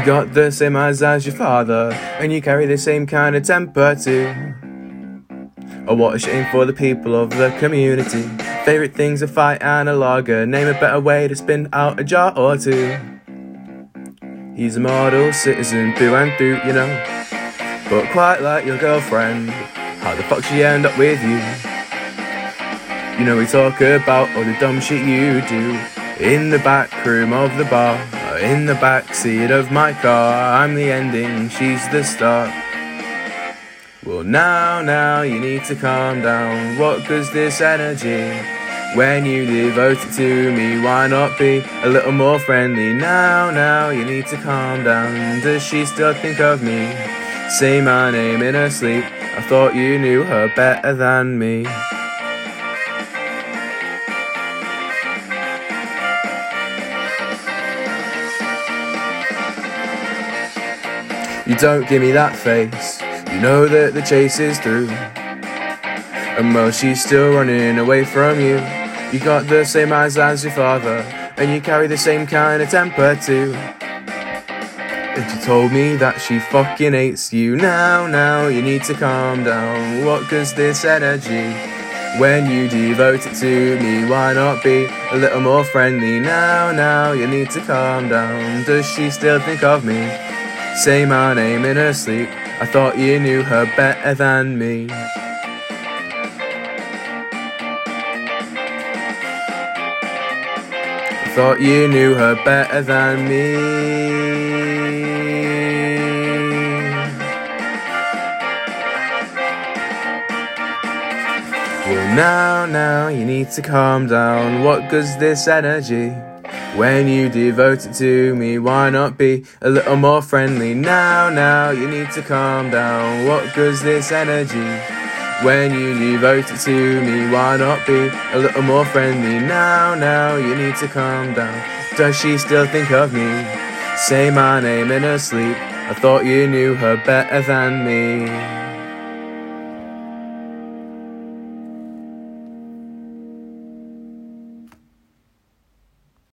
You got the same eyes as your father, and you carry the same kind of temper too. Oh, what a shame for the people of the community. Favorite things a fight and a lager. Name a better way to spin out a jar or two. He's a model citizen through and through, you know. But quite like your girlfriend, how the fuck she end up with you? You know we talk about all the dumb shit you do in the back room of the bar, in the back seat of my car. I'm the ending, she's the start. Well, now, now you need to calm down. What goes this energy? When you devote it to me, why not be a little more friendly? Now, now you need to calm down. Does she still think of me? Say my name in her sleep. I thought you knew her better than me. You don't give me that face. You know that the chase is through. And well, she's still running away from you. You got the same eyes as your father, and you carry the same kind of temper too. And she told me that she fucking hates you. Now, now, you need to calm down. What goes this energy? When you devote it to me, why not be a little more friendly? Now, now, you need to calm down. Does she still think of me? Say my name in her sleep. I thought you knew her better than me. I thought you knew her better than me. Well, now, now, you need to calm down. What goes this energy? When you devote it to me, why not be a little more friendly? Now, now, you need to calm down. What goes this energy? When you devote it to me, why not be a little more friendly? Now, now, you need to calm down. Does she still think of me? Say my name in her sleep. I thought you knew her better than me.